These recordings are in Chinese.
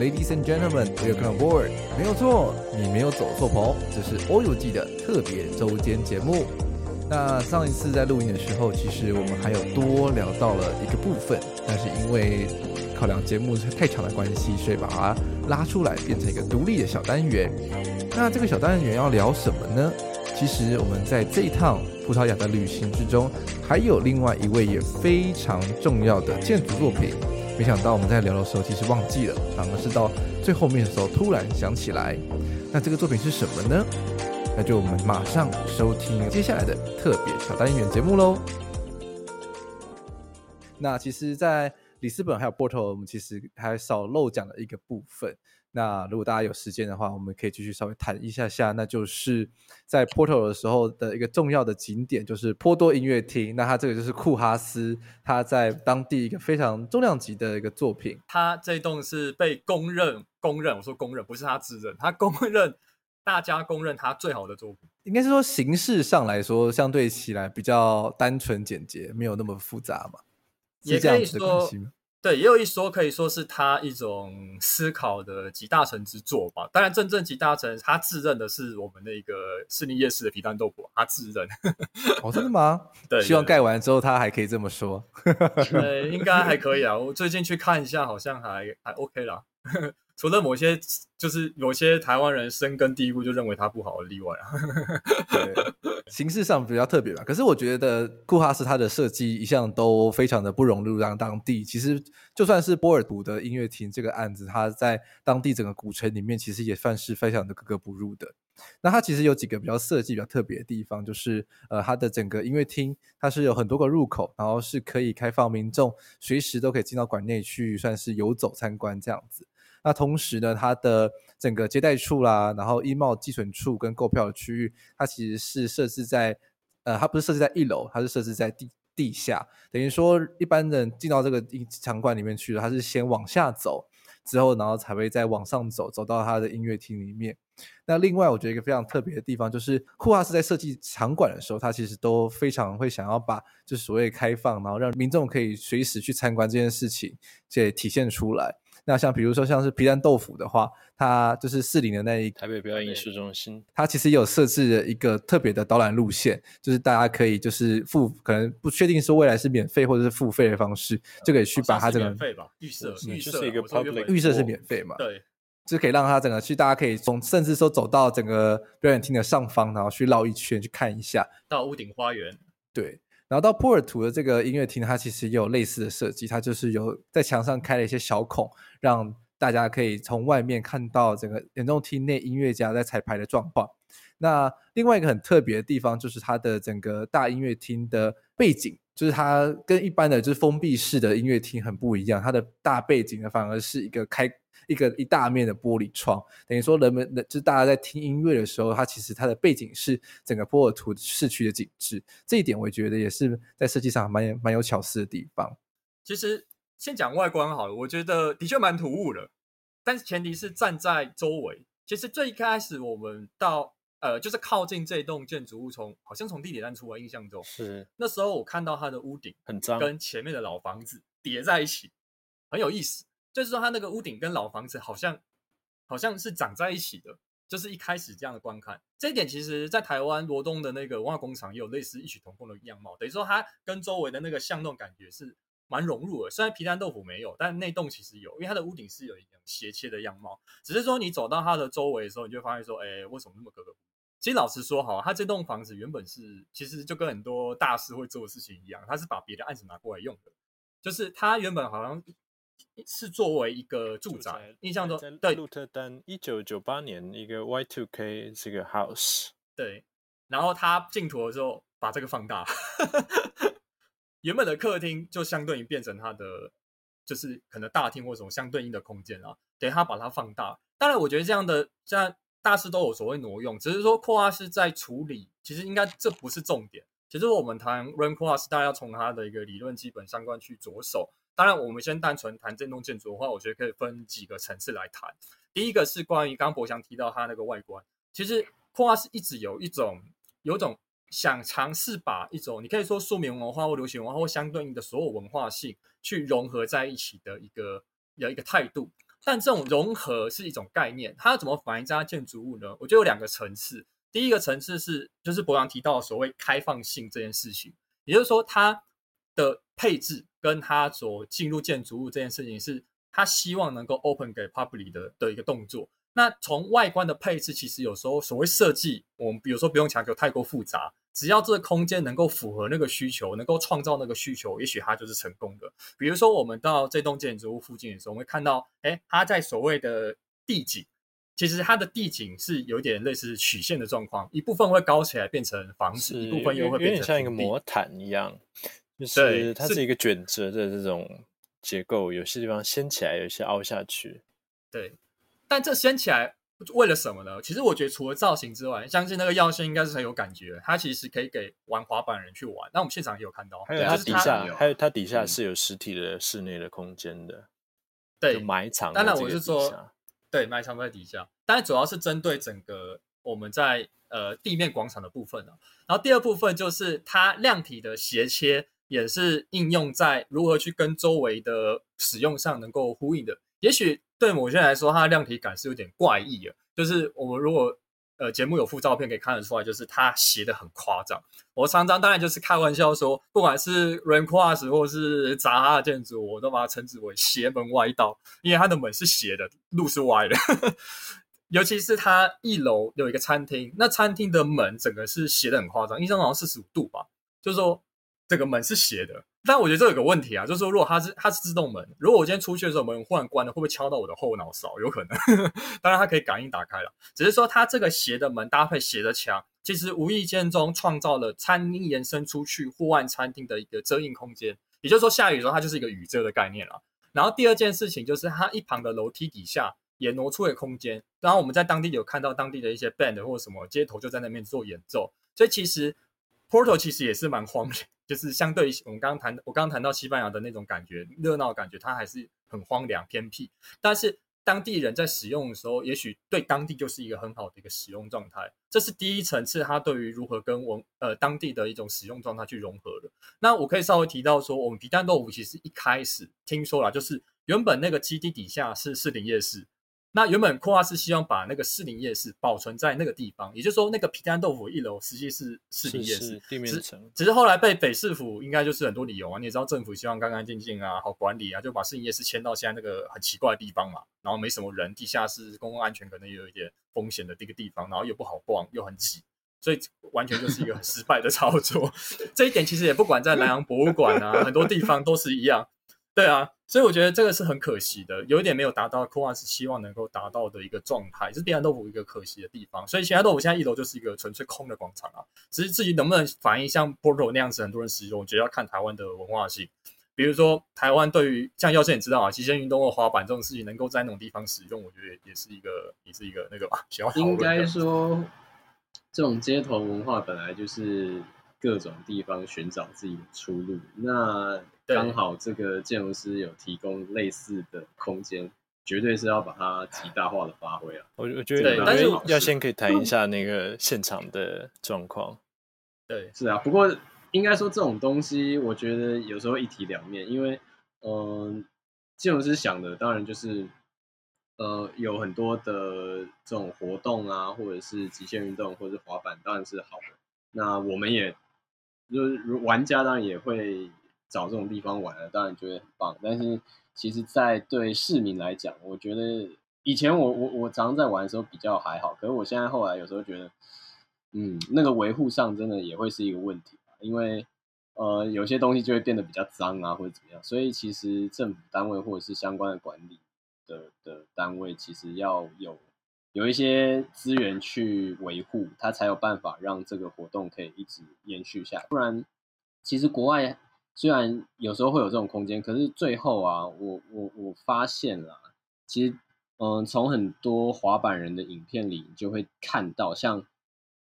Ladies and gentlemen, welcome aboard。没有错，你没有走错棚，这是欧游记的特别周间节目。那上一次在录音的时候，其实我们还有多聊到了一个部分，但是因为考量节目太长的关系，所以把它拉出来变成一个独立的小单元。那这个小单元要聊什么呢？其实我们在这一趟葡萄牙的旅行之中，还有另外一位也非常重要的建筑作品。没想到我们在聊的时候，其实忘记了，反而是到最后面的时候突然想起来。那这个作品是什么呢？那就我们马上收听接下来的特别小单元节目喽。那其实，在里斯本还有波特，我们其实还少漏讲了一个部分。那如果大家有时间的话，我们可以继续稍微谈一下下，那就是在 Porto 的时候的一个重要的景点，就是波多音乐厅。那它这个就是库哈斯他在当地一个非常重量级的一个作品。他这栋是被公认，公认，我说公认，不是他自认，他公认，大家公认他最好的作品。应该是说形式上来说，相对起来比较单纯简洁，没有那么复杂嘛，是这样子的关系吗？对，也有一说可以说是他一种思考的集大成之作吧。当然，真正集大成，他自认的是我们那个士林夜市的皮蛋豆腐，他自认。哦，真的吗？对，希望盖完之后他还可以这么说。对，应该还可以啊。我最近去看一下，好像还还 OK 啦。除了某些就是有些台湾人深根蒂固就认为它不好的例外啊，对，形式上比较特别吧。可是我觉得库哈斯它的设计一向都非常的不融入让当地。其实就算是波尔图的音乐厅这个案子，它在当地整个古城里面其实也算是非常的格格不入的。那它其实有几个比较设计比较特别的地方，就是呃它的整个音乐厅它是有很多个入口，然后是可以开放民众随时都可以进到馆内去，算是游走参观这样子。那同时呢，它的整个接待处啦，然后衣帽寄存处跟购票的区域，它其实是设置在，呃，它不是设置在一楼，它是设置在地地下，等于说一般人进到这个场馆里面去了，它是先往下走，之后然后才会再往上走，走到它的音乐厅里面。那另外，我觉得一个非常特别的地方，就是库哈斯在设计场馆的时候，他其实都非常会想要把就是所谓开放，然后让民众可以随时去参观这件事情，这也体现出来。那像比如说像是皮蛋豆腐的话，它就是四零的那一台北表演艺术中心，它其实也有设置了一个特别的导览路线，就是大家可以就是付，可能不确定说未来是免费或者是付费的方式，就可以去把它这个免费吧，预设预设是一个 public，预设是免费嘛，对，就可以让它整个去，大家可以从甚至说走到整个表演厅的上方，然后去绕一圈去看一下，到屋顶花园，对。然后到波尔图的这个音乐厅，它其实也有类似的设计，它就是有在墙上开了一些小孔，让大家可以从外面看到整个演奏厅内音乐家在彩排的状况。那另外一个很特别的地方，就是它的整个大音乐厅的背景，就是它跟一般的就是封闭式的音乐厅很不一样，它的大背景呢反而是一个开。一个一大面的玻璃窗，等于说人们的就是大家在听音乐的时候，它其实它的背景是整个波尔图市区的景致。这一点我觉得也是在设计上蛮有蛮有巧思的地方。其实先讲外观好了，我觉得的确蛮突兀的，但是前提是站在周围。其实最一开始我们到呃就是靠近这栋建筑物，从好像从地铁站出来，印象中是那时候我看到它的屋顶很脏，跟前面的老房子叠在一起，很有意思。就是说，它那个屋顶跟老房子好像，好像是长在一起的。就是一开始这样的观看，这一点其实，在台湾罗东的那个文化工厂也有类似异曲同工的样貌。等于说，它跟周围的那个巷弄感觉是蛮融入的。虽然皮蛋豆腐没有，但那栋其实有，因为它的屋顶是有一点斜切的样貌。只是说，你走到它的周围的时候，你就发现说，哎，为什么那么格格不入？其实老实说，哈，它这栋房子原本是，其实就跟很多大师会做的事情一样，它是把别的案子拿过来用的。就是它原本好像。是作为一个住宅，住宅印象中对。鹿特丹一九九八年一个 Y2K 这个 house，对。然后他进图的时候把这个放大，原本的客厅就相对于变成他的，就是可能大厅或什么相对应的空间啊。等于他把它放大。当然，我觉得这样的这样大师都有所谓挪用，只是说库哈斯在处理，其实应该这不是重点。其实我们谈 Rem Koolhaas，大家要从它的一个理论基本相关去着手。当然，我们先单纯谈这栋建筑的话，我觉得可以分几个层次来谈。第一个是关于刚刚博翔提到它那个外观，其实库哈斯一直有一种有一种想尝试把一种你可以说庶民文化或流行文化或相对应的所有文化性去融合在一起的一个有一个态度。但这种融合是一种概念，它要怎么反映这家建筑物呢？我觉得有两个层次。第一个层次是，就是博洋提到的所谓开放性这件事情，也就是说，它的配置跟它所进入建筑物这件事情，是他希望能够 open 给 public 的的一个动作。那从外观的配置，其实有时候所谓设计，我们比如说不用强求太过复杂。只要这个空间能够符合那个需求，能够创造那个需求，也许它就是成功的。比如说，我们到这栋建筑物附近的时候，我们会看到，哎，它在所谓的地景，其实它的地景是有点类似曲线的状况，一部分会高起来变成房子，一部分又会变成有点像一个魔毯一样，就是它是一个卷折的这种结构，有些地方掀起来，有些凹下去。对，但这掀起来。为了什么呢？其实我觉得除了造型之外，相信那个耀先应该是很有感觉。它其实可以给玩滑板人去玩。那我们现场也有看到，还有它底下，还有它底下是有实体的室内的空间的。对，埋藏。当然我是说，对，埋藏在底下。当然主要是针对整个我们在呃地面广场的部分啊。然后第二部分就是它量体的斜切，也是应用在如何去跟周围的使用上能够呼应的。也许。对某些人来说，它的量体感是有点怪异的。就是我们如果呃节目有附照片可以看得出来，就是它斜的很夸张。我常常当然就是开玩笑说，不管是 Rain Cross 或是扎哈的建筑，我都把它称之为邪门歪道，因为它的门是斜的，路是歪的。尤其是它一楼有一个餐厅，那餐厅的门整个是斜的很夸张，印象好像四十五度吧，就是说这个门是斜的。但我觉得这有个问题啊，就是说，如果它是它是自动门，如果我今天出去的时候门忽然关了，会不会敲到我的后脑勺？有可能。当然，它可以感应打开了，只是说它这个斜的门搭配斜的墙，其实无意间中创造了餐厅延伸出去户外餐厅的一个遮阴空间。也就是说，下雨的时候它就是一个雨遮的概念了。然后第二件事情就是它一旁的楼梯底下也挪出了空间，然后我们在当地有看到当地的一些 band 或者什么街头就在那边做演奏，所以其实 Porto 其实也是蛮荒凉。就是相对于我们刚刚谈，我刚刚谈到西班牙的那种感觉，热闹感觉，它还是很荒凉偏僻。但是当地人在使用的时候，也许对当地就是一个很好的一个使用状态。这是第一层次，它对于如何跟文呃当地的一种使用状态去融合的。那我可以稍微提到说，我们皮蛋豆腐其实一开始听说了，就是原本那个基地底下是士林夜市。那原本库哈斯希望把那个士林夜市保存在那个地方，也就是说，那个皮蛋豆腐一楼实际是士林夜市，是是地面层。只是后来被北市府应该就是很多理由啊，你也知道政府希望干干净净啊，好管理啊，就把士林夜市迁到现在那个很奇怪的地方嘛，然后没什么人，地下室公共安全可能也有一点风险的这个地方，然后又不好逛，又很挤，所以完全就是一个很失败的操作。这一点其实也不管在南洋博物馆啊，很多地方都是一样。对啊，所以我觉得这个是很可惜的，有一点没有达到库瓦斯希望能够达到的一个状态，是皮蛋豆腐一个可惜的地方。所以其他豆腐现在一楼就是一个纯粹空的广场啊。只是至于能不能反映像 Porto 那样子很多人使用，我觉得要看台湾的文化性。比如说台湾对于像耀先也知道啊，极限运动或滑板这种事情能够在那种地方使用，我觉得也是一个也是一个那个吧。应该说，这种街头文化本来就是各种地方寻找自己的出路。那刚好这个建筑师有提供类似的空间，绝对是要把它极大化的发挥啊！我我觉得，但是要先可以谈一下那个现场的状况。对，是啊。不过应该说这种东西，我觉得有时候一体两面，因为嗯、呃，建筑师想的当然就是呃有很多的这种活动啊，或者是极限运动，或者是滑板，当然是好的。那我们也就是玩家，当然也会。找这种地方玩了，当然觉得很棒。但是，其实，在对市民来讲，我觉得以前我我我常常在玩的时候比较还好。可是，我现在后来有时候觉得，嗯，那个维护上真的也会是一个问题吧，因为呃，有些东西就会变得比较脏啊，或者怎么样。所以，其实政府单位或者是相关的管理的的单位，其实要有有一些资源去维护，它才有办法让这个活动可以一直延续下来。不然，其实国外。虽然有时候会有这种空间，可是最后啊，我我我发现了，其实，嗯，从很多滑板人的影片里，你就会看到，像，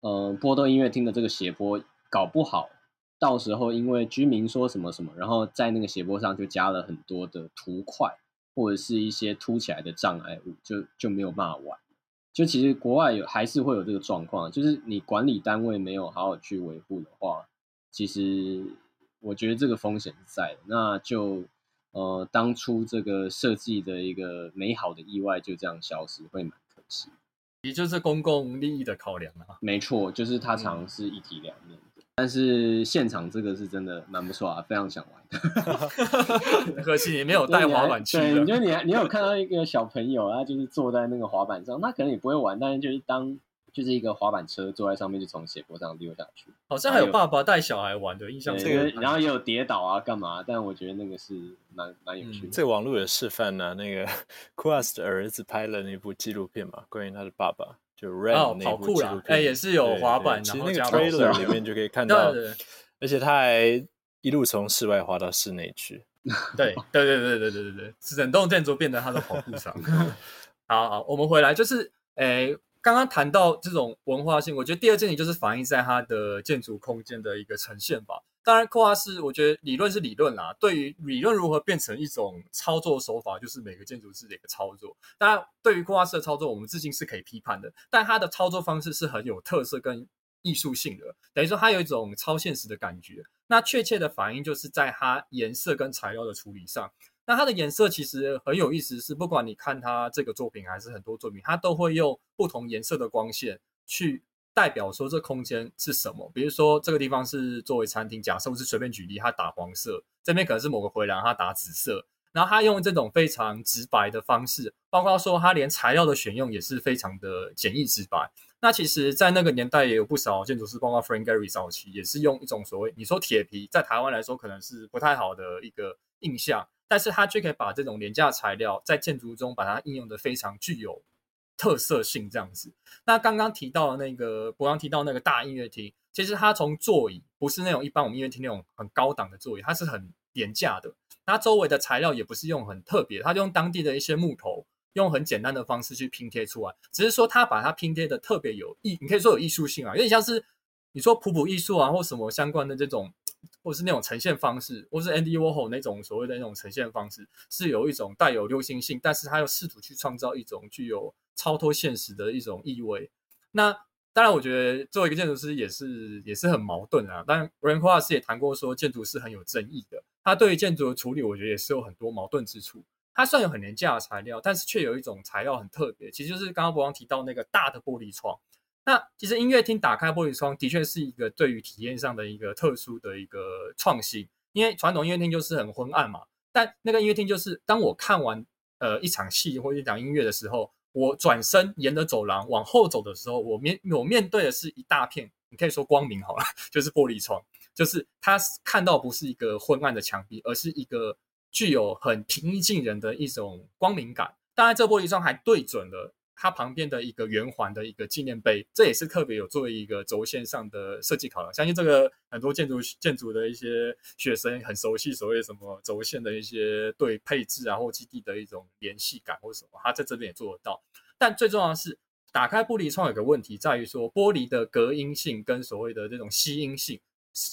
嗯，波多音乐厅的这个斜坡，搞不好，到时候因为居民说什么什么，然后在那个斜坡上就加了很多的图块，或者是一些凸起来的障碍物，就就没有办法玩。就其实国外有还是会有这个状况，就是你管理单位没有好好去维护的话，其实。我觉得这个风险是在的，那就呃，当初这个设计的一个美好的意外就这样消失，会蛮可惜。也就是公共利益的考量啊。没错，就是它常常是一体两面。嗯、但是现场这个是真的蛮不错啊，非常想玩。可惜你没有带滑板去。对，你觉得你你有看到一个小朋友，他就是坐在那个滑板上，他可能也不会玩，但是就是当。就是一个滑板车坐在上面，就从斜坡上溜下去。好像还有爸爸带小孩玩的印象。这个，然后也有跌倒啊，干嘛？但我觉得那个是蛮蛮有趣的。这个网络有示范呢、啊，那个 Kooas 的儿子拍了那部纪录片嘛，关于他的爸爸，就 Ren 那部纪录片。哎、哦，也是有滑板，其实那个 trailer 里面就可以看到，而且他还一路从室外滑到室内去。对对对对对对对对，整栋建筑变成他的跑步场。好好，我们回来就是哎。刚刚谈到这种文化性，我觉得第二件事情就是反映在它的建筑空间的一个呈现吧。当然，库哈斯我觉得理论是理论啦，对于理论如何变成一种操作手法，就是每个建筑师的一个操作。当然，对于库哈斯的操作，我们至今是可以批判的，但它的操作方式是很有特色跟艺术性的，等于说它有一种超现实的感觉。那确切的反映就是在它颜色跟材料的处理上。那它的颜色其实很有意思，是不管你看它这个作品还是很多作品，它都会用不同颜色的光线去代表说这空间是什么。比如说这个地方是作为餐厅，假设我是随便举例，它打黄色，这边可能是某个回廊，它打紫色。然后它用这种非常直白的方式，包括说它连材料的选用也是非常的简易直白。那其实，在那个年代也有不少建筑师，包括 Frank Gehry 早期也是用一种所谓你说铁皮，在台湾来说可能是不太好的一个印象。但是它却可以把这种廉价材料在建筑中把它应用的非常具有特色性，这样子。那刚刚提到的那个，我刚提到那个大音乐厅，其实它从座椅不是那种一般我们音乐厅那种很高档的座椅，它是很廉价的。它周围的材料也不是用很特别，它就用当地的一些木头，用很简单的方式去拼贴出来。只是说它把它拼贴的特别有艺，你可以说有艺术性啊，有点像是你说普普艺术啊，或什么相关的这种。或是那种呈现方式，或是 Andy Warhol 那种所谓的那种呈现方式，是有一种带有流行性，但是他又试图去创造一种具有超脱现实的一种意味。那当然，我觉得作为一个建筑师也是也是很矛盾啊。当然，Rem Koolhaas 也谈过说，建筑是很有争议的。他对于建筑的处理，我觉得也是有很多矛盾之处。他虽然有很廉价的材料，但是却有一种材料很特别，其实就是刚刚博王提到那个大的玻璃窗。那其实音乐厅打开玻璃窗的确是一个对于体验上的一个特殊的一个创新，因为传统音乐厅就是很昏暗嘛。但那个音乐厅就是当我看完呃一场戏或者一场音乐的时候，我转身沿着走廊往后走的时候，我面我面对的是一大片，你可以说光明好了，就是玻璃窗，就是他看到不是一个昏暗的墙壁，而是一个具有很平易近人的一种光明感。当然，这玻璃窗还对准了。它旁边的一个圆环的一个纪念碑，这也是特别有作为一个轴线上的设计考量。相信这个很多建筑建筑的一些学生很熟悉所谓什么轴线的一些对配置啊或基地的一种联系感或什么，他在这边也做得到。但最重要的是，打开玻璃窗有个问题在于说，玻璃的隔音性跟所谓的这种吸音性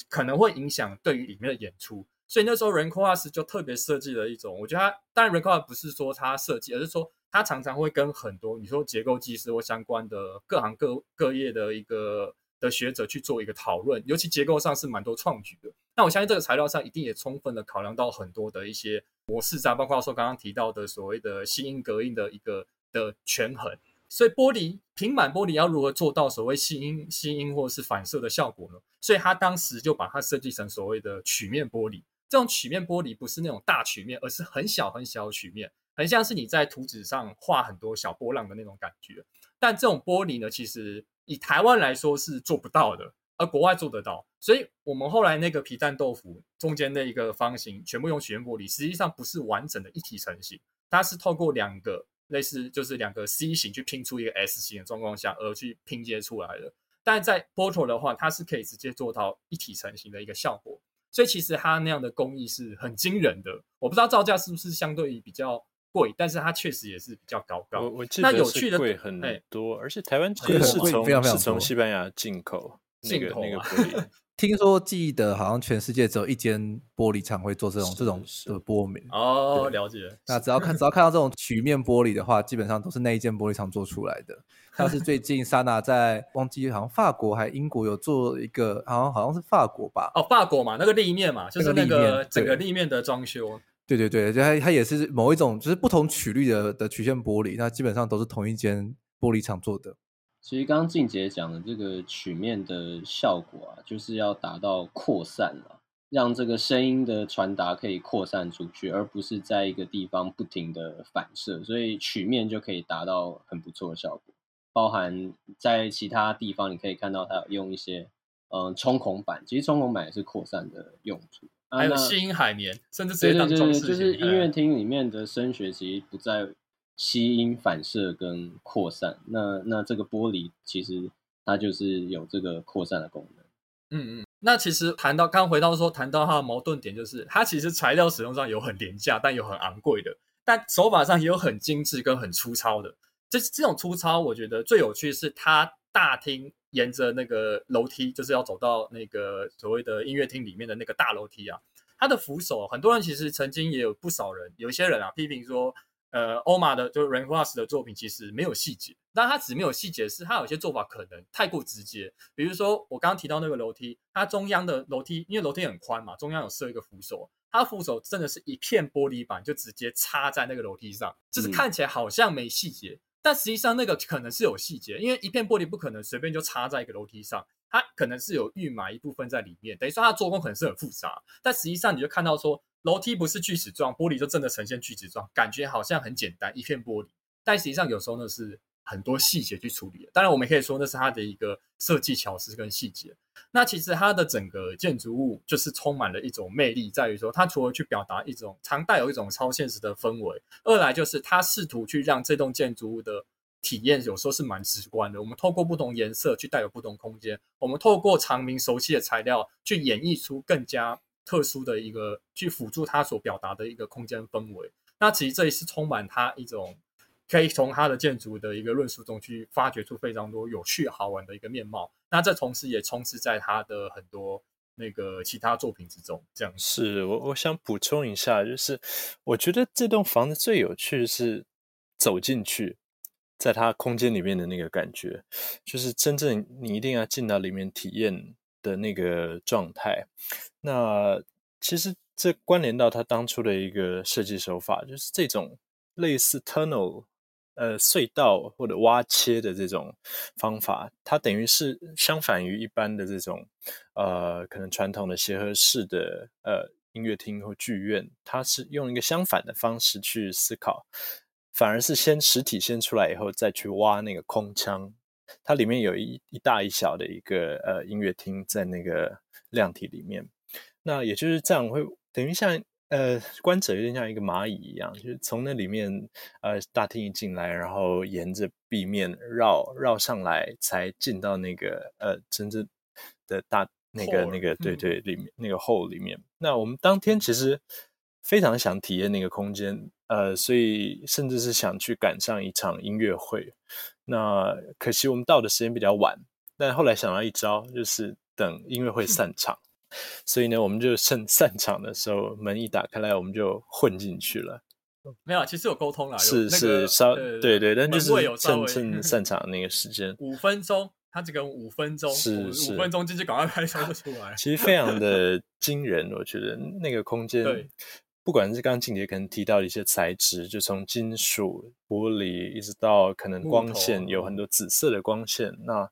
可能会影响对于里面的演出。所以那时候 Rem Koolhaas 就特别设计了一种，我觉得他当然 Rem Koolhaas 不是说他设计，而是说。他常常会跟很多你说结构技师或相关的各行各各业的一个的学者去做一个讨论，尤其结构上是蛮多创举的。那我相信这个材料上一定也充分的考量到很多的一些模式上，包括说刚刚提到的所谓的吸音隔音的一个的权衡。所以玻璃平板玻璃要如何做到所谓吸音吸音或是反射的效果呢？所以他当时就把它设计成所谓的曲面玻璃。这种曲面玻璃不是那种大曲面，而是很小很小的曲面。很像是你在图纸上画很多小波浪的那种感觉，但这种玻璃呢，其实以台湾来说是做不到的，而国外做得到。所以，我们后来那个皮蛋豆腐中间的一个方形，全部用曲面玻璃，实际上不是完整的一体成型，它是透过两个类似就是两个 C 型去拼出一个 S 型的状况下而去拼接出来的。但在 Porto 的话，它是可以直接做到一体成型的一个效果。所以，其实它那样的工艺是很惊人的。我不知道造价是不是相对于比较。贵，但是它确实也是比较高高。我我记得是贵很多，而且台湾其实是从是从西班牙进口进口那个玻璃。听说记得好像全世界只有一间玻璃厂会做这种这种的玻璃。哦，了解。那只要看 只要看到这种曲面玻璃的话，基本上都是那一间玻璃厂做出来的。像是最近 Sana 在忘记好像法国还英国有做一个，好像好像是法国吧？哦，法国嘛，那个立面嘛，就是那个整个立面的装修。对对对，就它它也是某一种就是不同曲率的的曲线玻璃，那基本上都是同一间玻璃厂做的。其实刚刚静姐讲的这个曲面的效果啊，就是要达到扩散了，让这个声音的传达可以扩散出去，而不是在一个地方不停的反射，所以曲面就可以达到很不错的效果。包含在其他地方，你可以看到它有用一些嗯冲孔板，其实冲孔板也是扩散的用途。还有吸音海绵，甚至直接当装饰品。就是音乐厅里面的声学其实不在吸音、反射跟扩散。那那这个玻璃其实它就是有这个扩散的功能。嗯嗯。那其实谈到刚回到说，谈到它的矛盾点，就是它其实材料使用上有很廉价，但有很昂贵的，但手法上也有很精致跟很粗糙的。这这种粗糙，我觉得最有趣的是它大厅。沿着那个楼梯，就是要走到那个所谓的音乐厅里面的那个大楼梯啊。它的扶手，很多人其实曾经也有不少人，有一些人啊批评说，呃，欧玛的就是 Rainforest 的作品其实没有细节。但它只没有细节，是它有些做法可能太过直接。比如说我刚刚提到那个楼梯，它中央的楼梯，因为楼梯很宽嘛，中央有设一个扶手，它扶手真的是一片玻璃板，就直接插在那个楼梯上，就是看起来好像没细节。嗯但实际上，那个可能是有细节，因为一片玻璃不可能随便就插在一个楼梯上，它可能是有预埋一部分在里面，等于说它做工可能是很复杂。但实际上，你就看到说，楼梯不是锯齿状，玻璃就真的呈现锯齿状，感觉好像很简单，一片玻璃。但实际上，有时候呢是。很多细节去处理，当然我们可以说那是它的一个设计巧思跟细节。那其实它的整个建筑物就是充满了一种魅力，在于说它除了去表达一种常带有一种超现实的氛围，二来就是它试图去让这栋建筑物的体验有时候是蛮直观的。我们透过不同颜色去带有不同空间，我们透过常民熟悉的材料去演绎出更加特殊的一个去辅助它所表达的一个空间氛围。那其实这里是充满它一种。可以从它的建筑的一个论述中去发掘出非常多有趣好玩的一个面貌。那这同时也充斥在它的很多那个其他作品之中。这样是我我想补充一下，就是我觉得这栋房子最有趣的是走进去，在它空间里面的那个感觉，就是真正你一定要进到里面体验的那个状态。那其实这关联到他当初的一个设计手法，就是这种类似 tunnel。呃，隧道或者挖切的这种方法，它等于是相反于一般的这种呃，可能传统的协和式的呃音乐厅或剧院，它是用一个相反的方式去思考，反而是先实体先出来以后，再去挖那个空腔，它里面有一一大一小的一个呃音乐厅在那个量体里面，那也就是这样会等于像。呃，观者有点像一个蚂蚁一样，就是从那里面，呃，大厅一进来，然后沿着壁面绕绕上来，才进到那个呃真正的大那个那个对对里面、嗯、那个 hole 里面。那我们当天其实非常想体验那个空间，呃，所以甚至是想去赶上一场音乐会。那可惜我们到的时间比较晚，但后来想到一招，就是等音乐会散场。嗯所以呢，我们就趁 散场的时候，门一打开来，我们就混进去了。没有，其实有沟通了，是是稍对对，但就是趁趁 散场那个时间，五分钟，他这个五分钟，是是五分钟进去赶快拍照就出来。其实非常的惊人，我觉得那个空间，对，不管是刚刚静姐可能提到的一些材质，就从金属、玻璃，一直到可能光线有很多紫色的光线，那。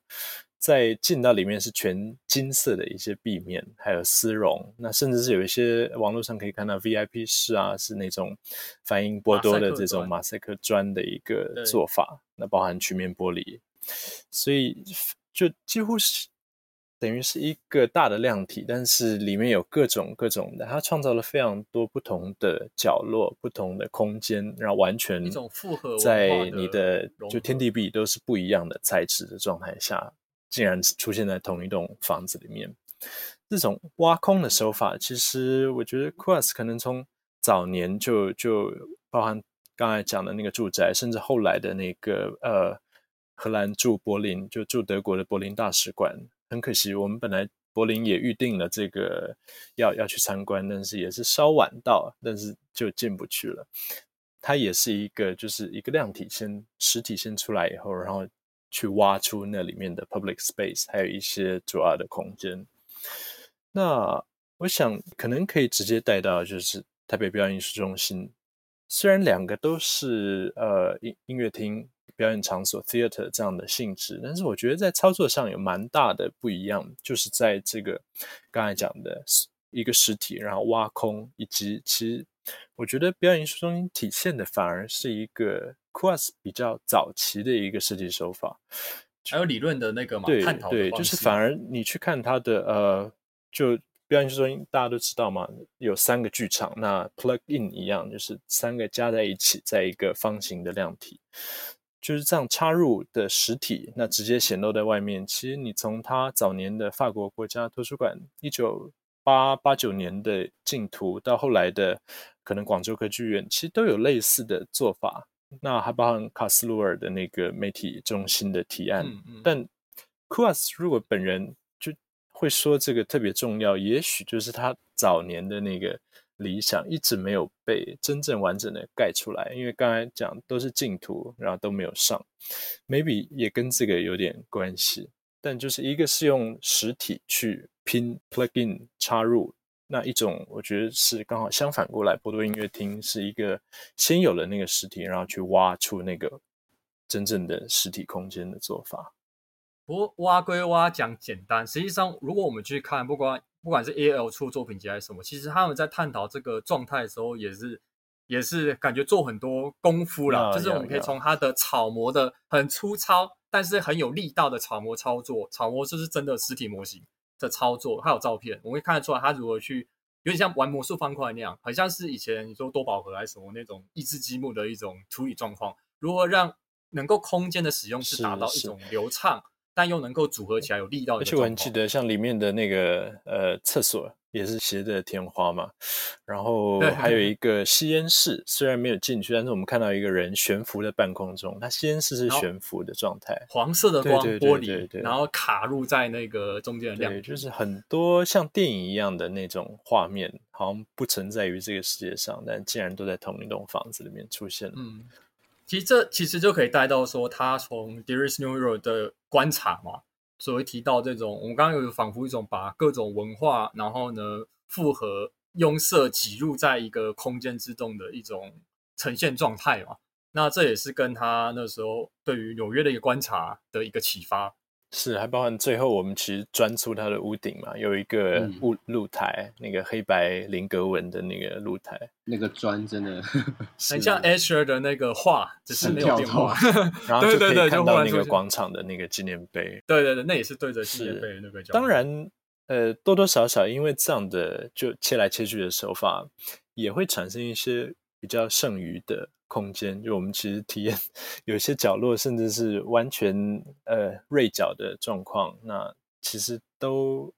再进到里面是全金色的一些壁面，还有丝绒，那甚至是有一些网络上可以看到 VIP 室啊，是那种反应波多的这种马赛克砖的一个做法，那包含曲面玻璃，所以就几乎是等于是一个大的量体，但是里面有各种各种的，它创造了非常多不同的角落、不同的空间，然后完全一种复合在你的就天地壁都是不一样的材质的状态下。竟然出现在同一栋房子里面，这种挖空的手法，其实我觉得 Koolhaas 可能从早年就就包含刚才讲的那个住宅，甚至后来的那个呃荷兰驻柏林就驻德国的柏林大使馆。很可惜，我们本来柏林也预定了这个要要去参观，但是也是稍晚到，但是就进不去了。它也是一个就是一个量体先实体先出来以后，然后。去挖出那里面的 public space，还有一些主要的空间。那我想可能可以直接带到，就是台北表演艺术中心，虽然两个都是呃音音乐厅、表演场所 （theater） 这样的性质，但是我觉得在操作上有蛮大的不一样，就是在这个刚才讲的一个实体，然后挖空，以及其实我觉得表演艺术中心体现的反而是一个 KUAS 比较早期的一个设计手法，还有理论的那个嘛，对探讨对，就是反而你去看它的呃就。表演中心大家都知道嘛，有三个剧场，那 plug in 一样，就是三个加在一起，在一个方形的量体，就是这样插入的实体，那直接显露在外面。其实你从他早年的法国国家图书馆一九八八九年的净图，到后来的可能广州歌剧院，其实都有类似的做法。那还包含卡斯鲁尔的那个媒体中心的提案，嗯嗯、但 KUAS 如果本人就。会说这个特别重要，也许就是他早年的那个理想一直没有被真正完整的盖出来，因为刚才讲都是净土，然后都没有上，maybe 也跟这个有点关系。但就是一个是用实体去拼 plug in 插入，那一种我觉得是刚好相反过来，波多音乐厅是一个先有了那个实体，然后去挖出那个真正的实体空间的做法。不过挖归挖，讲简单。实际上，如果我们去看，不管不管是 AL 出作品集还是什么，其实他们在探讨这个状态的时候，也是也是感觉做很多功夫了。Yeah, 就是我们可以从它的草模的很粗糙.但是很有力道的草模操作，草模就是真的实体模型的操作，还有照片，我们会看得出来他如何去，有点像玩魔术方块那样，很像是以前你说多宝盒还是什么那种益智积木的一种处理状况，如何让能够空间的使用是达到一种流畅。但又能够组合起来有力道的，而且我很记得像里面的那个呃厕所也是斜着天花嘛，然后还有 一个吸烟室，虽然没有进去，但是我们看到一个人悬浮在半空中，它吸烟室是悬浮的状态，黄色的光玻璃，然后卡入在那个中间的亮，对，就是很多像电影一样的那种画面，好像不存在于这个世界上，但竟然都在同一栋房子里面出现了。嗯。其实这其实就可以带到说，他从 Darius New York 的观察嘛，所谓提到这种，我们刚刚有仿佛一种把各种文化，然后呢复合拥塞挤入在一个空间之中的一种呈现状态嘛。那这也是跟他那时候对于纽约的一个观察的一个启发。是，还包含最后我们其实钻出它的屋顶嘛，有一个露露台，嗯、那个黑白菱格纹的那个露台，那个砖真的 很像 Escher 的那个画，只是没有变化。然后 就可以看到那个广场的那个纪念碑。对对对，那也是对着纪念碑的那个。当然，呃，多多少少因为这样的就切来切去的手法，也会产生一些比较剩余的。空间，就我们其实体验有些角落，甚至是完全呃锐角的状况，那其实都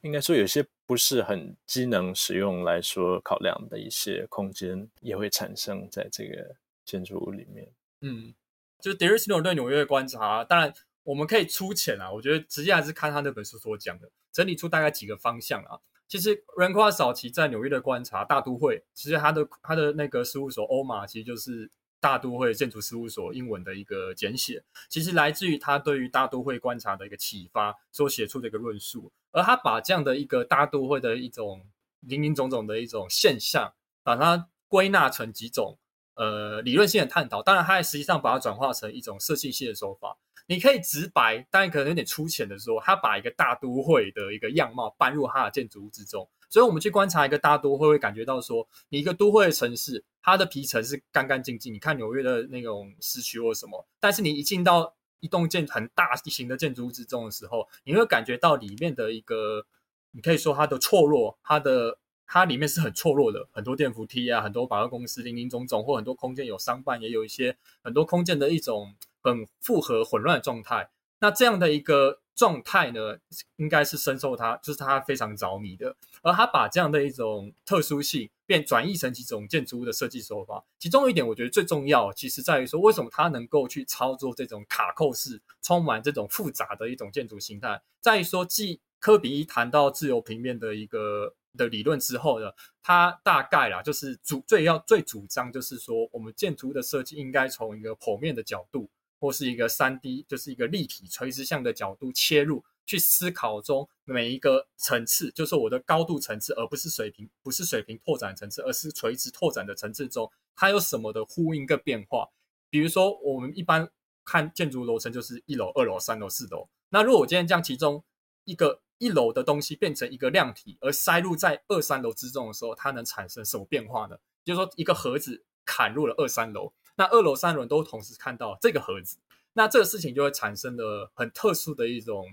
应该说有些不是很机能使用来说考量的一些空间，也会产生在这个建筑物里面。嗯，就 Darius Milhaud 对纽约的观察，当然我们可以粗浅啊，我觉得直接还是看他那本书所讲的，整理出大概几个方向啊。其实，Ranko 早期在纽约的观察，大都会其实他的他的那个事务所欧玛，其实就是大都会建筑事务所英文的一个简写。其实来自于他对于大都会观察的一个启发所写出的一个论述。而他把这样的一个大都会的一种林林总总的一种现象，把它归纳成几种呃理论性的探讨。当然，他也实际上把它转化成一种设计性的手法。你可以直白，但可能有点粗浅的说，他把一个大都会的一个样貌搬入他的建筑物之中。所以，我们去观察一个大都会，会感觉到说，你一个都会的城市，它的皮层是干干净净。你看纽约的那种市区或什么，但是你一进到一栋建很大型的建筑物之中的时候，你会感觉到里面的一个，你可以说它的错落，它的它里面是很错落的，很多电扶梯啊，很多百货公司，林林总总，或很多空间有商办，也有一些很多空间的一种。很复合混乱的状态，那这样的一个状态呢，应该是深受他，就是他非常着迷的。而他把这样的一种特殊性变转译成几种建筑物的设计手法，其中一点我觉得最重要，其实在于说，为什么他能够去操作这种卡扣式、充满这种复杂的一种建筑形态，在于说，继柯比一谈到自由平面的一个的理论之后呢，他大概啦，就是主最要最主张就是说，我们建筑的设计应该从一个剖面的角度。或是一个三 D，就是一个立体垂直向的角度切入，去思考中每一个层次，就是我的高度层次，而不是水平，不是水平拓展层次，而是垂直拓展的层次中，它有什么的呼应跟变化。比如说，我们一般看建筑楼层就是一楼、二楼、三楼、四楼。那如果我今天将其中一个一楼的东西变成一个量体，而塞入在二三楼之中的时候，它能产生什么变化呢？就是说，一个盒子砍入了二三楼，那二楼、三楼都同时看到这个盒子，那这个事情就会产生了很特殊的一种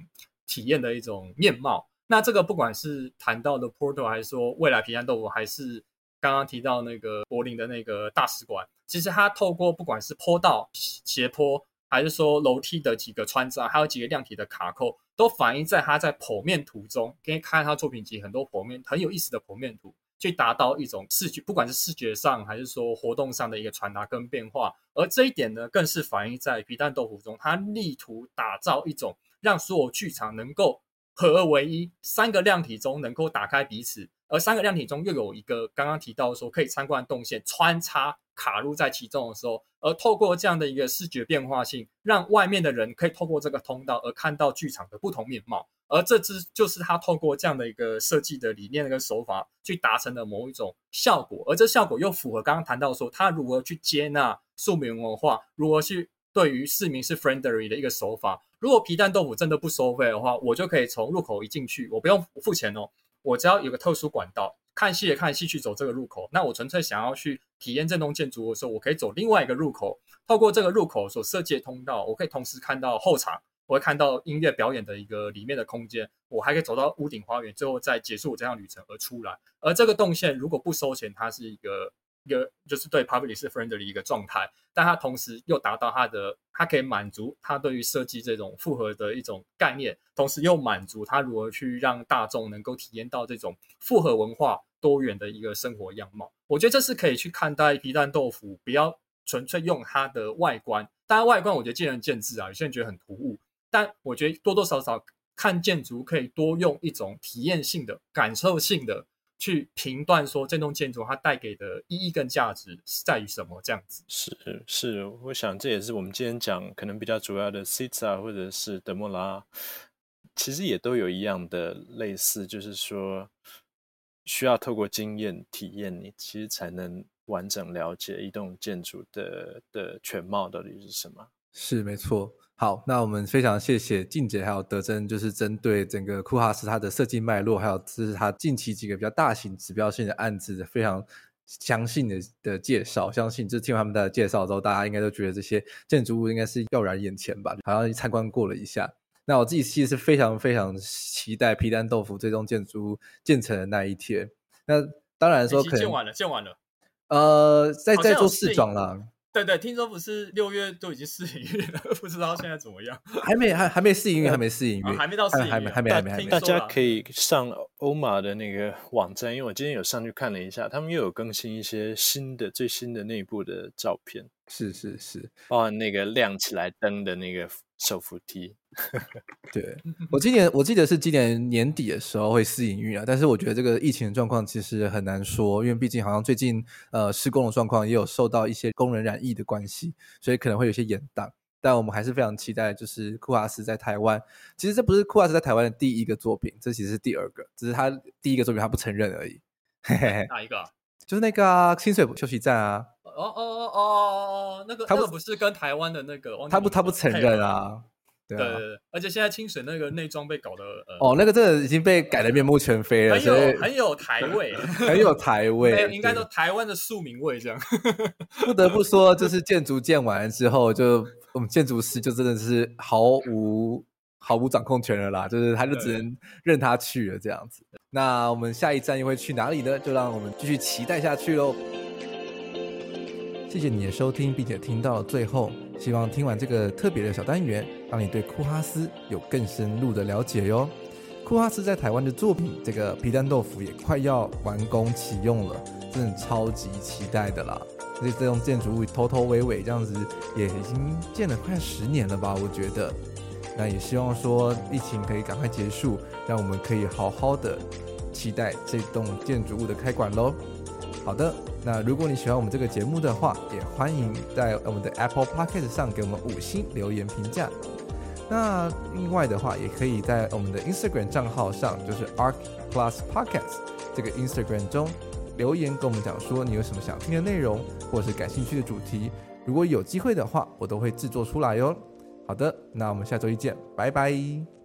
体验的一种面貌。那这个不管是谈到的 Portal，还是说未来平安豆腐，还是刚刚提到那个柏林的那个大使馆，其实它透过不管是坡道、斜坡，还是说楼梯的几个穿插，还有几个量体的卡扣，都反映在他在剖面图中。可以看他作品集很多剖面很有意思的剖面图。去达到一种视觉，不管是视觉上还是说活动上的一个传达跟变化，而这一点呢，更是反映在皮蛋豆腐中，它力图打造一种让所有剧场能够合而为一，三个量体中能够打开彼此，而三个量体中又有一个刚刚提到说可以参观动线穿插卡入在其中的时候，而透过这样的一个视觉变化性，让外面的人可以透过这个通道而看到剧场的不同面貌。而这只就是他透过这样的一个设计的理念跟手法去达成的某一种效果，而这效果又符合刚刚谈到说他如何去接纳庶民文化，如何去对于市民是 friendly 的一个手法。如果皮蛋豆腐真的不收费的话，我就可以从入口一进去，我不用付钱哦，我只要有个特殊管道，看戏也看戏去走这个入口。那我纯粹想要去体验这栋建筑的时候，我可以走另外一个入口，透过这个入口所设计的通道，我可以同时看到后场。我会看到音乐表演的一个里面的空间，我还可以走到屋顶花园，最后再结束我这趟旅程而出来。而这个动线如果不收钱，它是一个一个就是对 public 是 friendly 的一个状态，但它同时又达到它的，它可以满足它对于设计这种复合的一种概念，同时又满足它如何去让大众能够体验到这种复合文化多元的一个生活样貌。我觉得这是可以去看待皮蛋豆腐，不要纯粹用它的外观，当然外观我觉得见仁见智啊，有些人觉得很突兀。但我觉得多多少少看建筑可以多用一种体验性的、感受性的去评断，说这栋建筑它带给的意义跟价值是在于什么这样子。是是，我想这也是我们今天讲可能比较主要的 Siza 或者是德莫拉，其实也都有一样的类似，就是说需要透过经验体验，你其实才能完整了解一栋建筑的的全貌到底是什么。是没错。好，那我们非常谢谢静姐还有德珍，就是针对整个库哈斯它的设计脉络，还有这是它近期几个比较大型指标性的案子的非常详细的的介绍。相信就听完他们的介绍之后，大家应该都觉得这些建筑物应该是耀然眼前吧？好像参观过了一下。那我自己其实是非常非常期待皮蛋豆腐这栋建筑物建成的那一天。那当然说可能建完了，建完了。呃，在在做试装啦。对对，听说不是六月都已经试营运了，不知道现在怎么样？还没还还没试营运，还没试营运，还没到试营运，还没还没还没还没。大家可以上欧玛的那个网站，因为我今天有上去看了一下，他们又有更新一些新的最新的内部的照片。是是是，包含那个亮起来灯的那个手扶梯。对，我今年我记得是今年年底的时候会试营运啊，但是我觉得这个疫情的状况其实很难说，因为毕竟好像最近呃施工的状况也有受到一些工人染疫的关系，所以可能会有些延宕。但我们还是非常期待，就是库哈斯在台湾。其实这不是库哈斯在台湾的第一个作品，这其实是第二个，只是他第一个作品他不承认而已。嘿嘿嘿，哪一个？就是那个啊，清水休息站啊。哦哦哦哦哦，那个他不是跟台湾的那个，他不他不承认啊。对，对对对，而且现在清水那个内装被搞得呃，哦，那个真的已经被改得面目全非了，很有很有台味，很有台味，应该说台湾的庶民味这样。不得不说，就是建筑建完之后，就我们建筑师就真的是毫无毫无掌控权了啦，就是他就只能任他去了这样子。那我们下一站又会去哪里呢？就让我们继续期待下去喽。谢谢你的收听，并且听到最后。希望听完这个特别的小单元，让你对库哈斯有更深入的了解哟。库哈斯在台湾的作品，这个皮蛋豆腐也快要完工启用了，真的超级期待的啦！而且这栋建筑物头头尾尾这样子，也已经建了快十年了吧？我觉得，那也希望说疫情可以赶快结束，让我们可以好好的期待这栋建筑物的开馆喽。好的，那如果你喜欢我们这个节目的话，也欢迎在我们的 Apple Podcast 上给我们五星留言评价。那另外的话，也可以在我们的 Instagram 账号上，就是 Arc Plus Podcast 这个 Instagram 中留言跟我们讲说你有什么想听的内容，或是感兴趣的主题。如果有机会的话，我都会制作出来哟、哦。好的那我们下周一见拜拜。